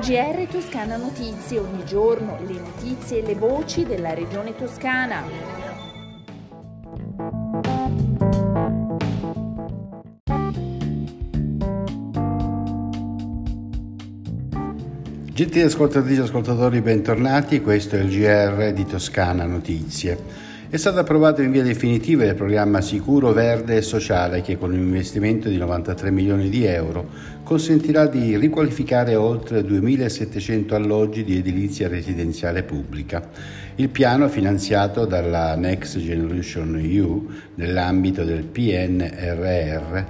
GR Toscana Notizie, ogni giorno le notizie e le voci della regione toscana. Gentili ascoltatrici e ascoltatori, bentornati, questo è il GR di Toscana Notizie. È stato approvato in via definitiva il programma Sicuro Verde e Sociale che con un investimento di 93 milioni di euro consentirà di riqualificare oltre 2.700 alloggi di edilizia residenziale pubblica. Il piano finanziato dalla Next Generation EU nell'ambito del PNRR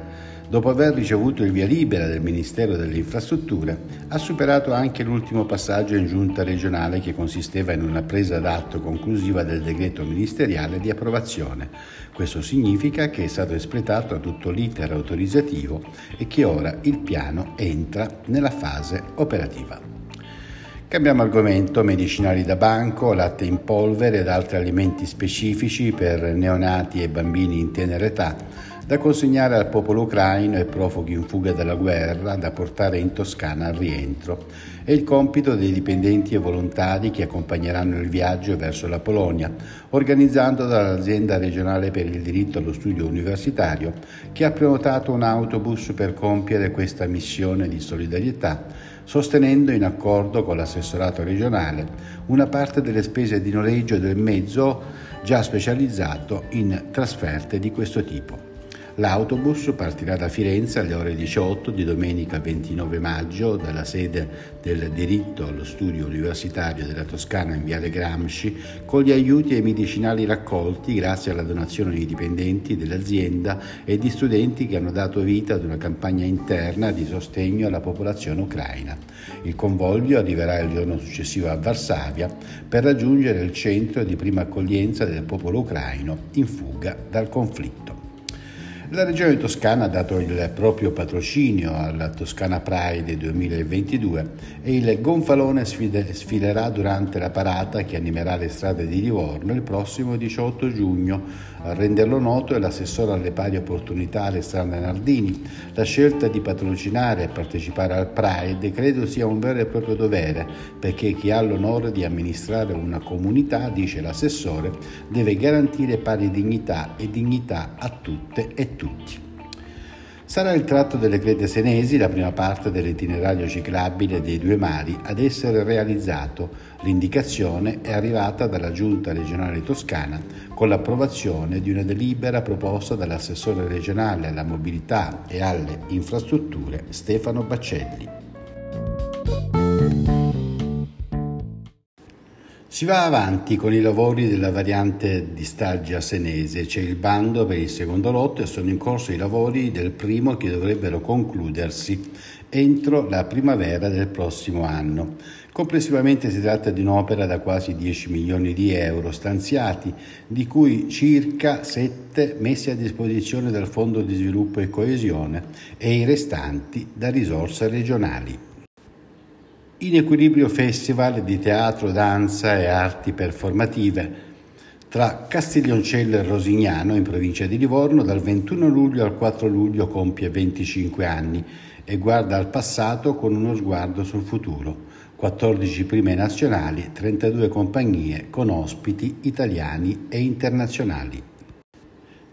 dopo aver ricevuto il via libera del Ministero delle Infrastrutture, ha superato anche l'ultimo passaggio in giunta regionale che consisteva in una presa d'atto conclusiva del decreto ministeriale di approvazione. Questo significa che è stato espletato tutto l'iter autorizzativo e che ora il piano entra nella fase operativa. Cambiamo argomento, medicinali da banco, latte in polvere ed altri alimenti specifici per neonati e bambini in tenera età da consegnare al popolo ucraino e profughi in fuga dalla guerra, da portare in Toscana al rientro. È il compito dei dipendenti e volontari che accompagneranno il viaggio verso la Polonia, organizzato dall'azienda regionale per il diritto allo studio universitario, che ha prenotato un autobus per compiere questa missione di solidarietà, sostenendo in accordo con l'assessorato regionale una parte delle spese di noleggio del mezzo già specializzato in trasferte di questo tipo. L'autobus partirà da Firenze alle ore 18 di domenica 29 maggio dalla sede del diritto allo studio universitario della Toscana in Viale Gramsci con gli aiuti ai medicinali raccolti grazie alla donazione di dipendenti dell'azienda e di studenti che hanno dato vita ad una campagna interna di sostegno alla popolazione ucraina. Il convoglio arriverà il giorno successivo a Varsavia per raggiungere il centro di prima accoglienza del popolo ucraino in fuga dal conflitto. La Regione Toscana ha dato il proprio patrocinio alla Toscana Pride 2022 e il gonfalone sfilerà durante la parata che animerà le strade di Livorno il prossimo 18 giugno. A renderlo noto è l'assessore alle pari opportunità Alessandra Nardini. La scelta di patrocinare e partecipare al Pride credo sia un vero e proprio dovere perché chi ha l'onore di amministrare una comunità, dice l'assessore, deve garantire pari dignità e dignità a tutte e tutti tutti. Sarà il tratto delle Crete Senesi, la prima parte dell'itinerario ciclabile dei due mari, ad essere realizzato. L'indicazione è arrivata dalla Giunta regionale toscana con l'approvazione di una delibera proposta dall'assessore regionale alla mobilità e alle infrastrutture Stefano Baccelli. Si va avanti con i lavori della variante di Staggia Senese, c'è il bando per il secondo lotto e sono in corso i lavori del primo che dovrebbero concludersi entro la primavera del prossimo anno. Complessivamente si tratta di un'opera da quasi 10 milioni di euro stanziati, di cui circa 7 messi a disposizione dal Fondo di Sviluppo e Coesione e i restanti da risorse regionali. In Equilibrio Festival di teatro, danza e arti performative tra Castiglioncello e Rosignano in provincia di Livorno dal 21 luglio al 4 luglio compie 25 anni e guarda al passato con uno sguardo sul futuro. 14 prime nazionali, 32 compagnie con ospiti italiani e internazionali.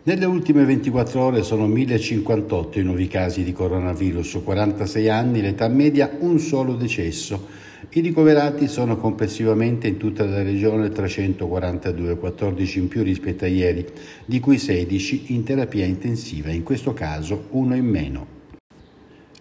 Nelle ultime 24 ore sono 1058 i nuovi casi di coronavirus, 46 anni, l'età media un solo decesso. I ricoverati sono complessivamente in tutta la regione 342, 14 in più rispetto a ieri, di cui 16 in terapia intensiva, in questo caso uno in meno.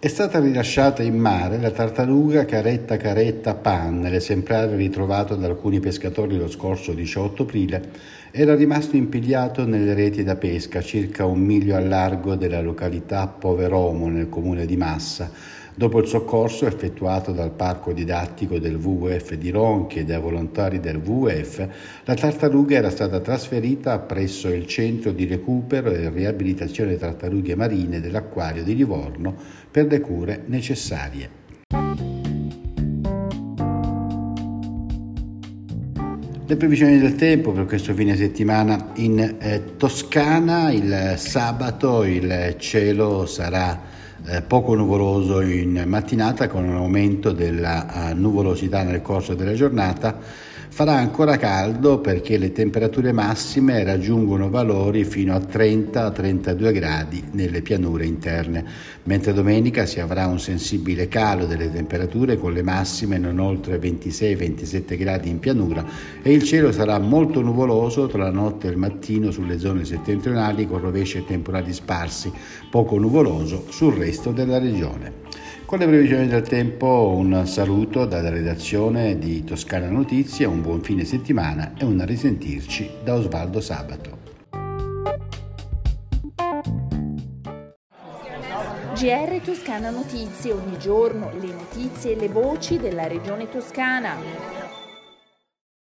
È stata rilasciata in mare la tartaruga caretta caretta pan, l'esemplare ritrovato da alcuni pescatori lo scorso 18 aprile, era rimasto impigliato nelle reti da pesca circa un miglio a largo della località Poveromo nel comune di Massa, Dopo il soccorso effettuato dal parco didattico del WWF di Ronchi e dai volontari del WWF, la tartaruga era stata trasferita presso il centro di recupero e riabilitazione tartarughe marine dell'acquario di Livorno per le cure necessarie. Le previsioni del tempo per questo fine settimana in eh, Toscana, il sabato il cielo sarà poco nuvoloso in mattinata con un aumento della uh, nuvolosità nel corso della giornata Farà ancora caldo perché le temperature massime raggiungono valori fino a 30-32 gradi nelle pianure interne, mentre domenica si avrà un sensibile calo delle temperature con le massime non oltre 26-27 gradi in pianura e il cielo sarà molto nuvoloso tra la notte e il mattino sulle zone settentrionali con rovesci e temporali sparsi, poco nuvoloso sul resto della regione. Con le previsioni del tempo un saluto dalla redazione di Toscana Notizie, un buon fine settimana e un risentirci da Osvaldo Sabato. GR Toscana Notizie, ogni giorno le notizie e le voci della regione toscana.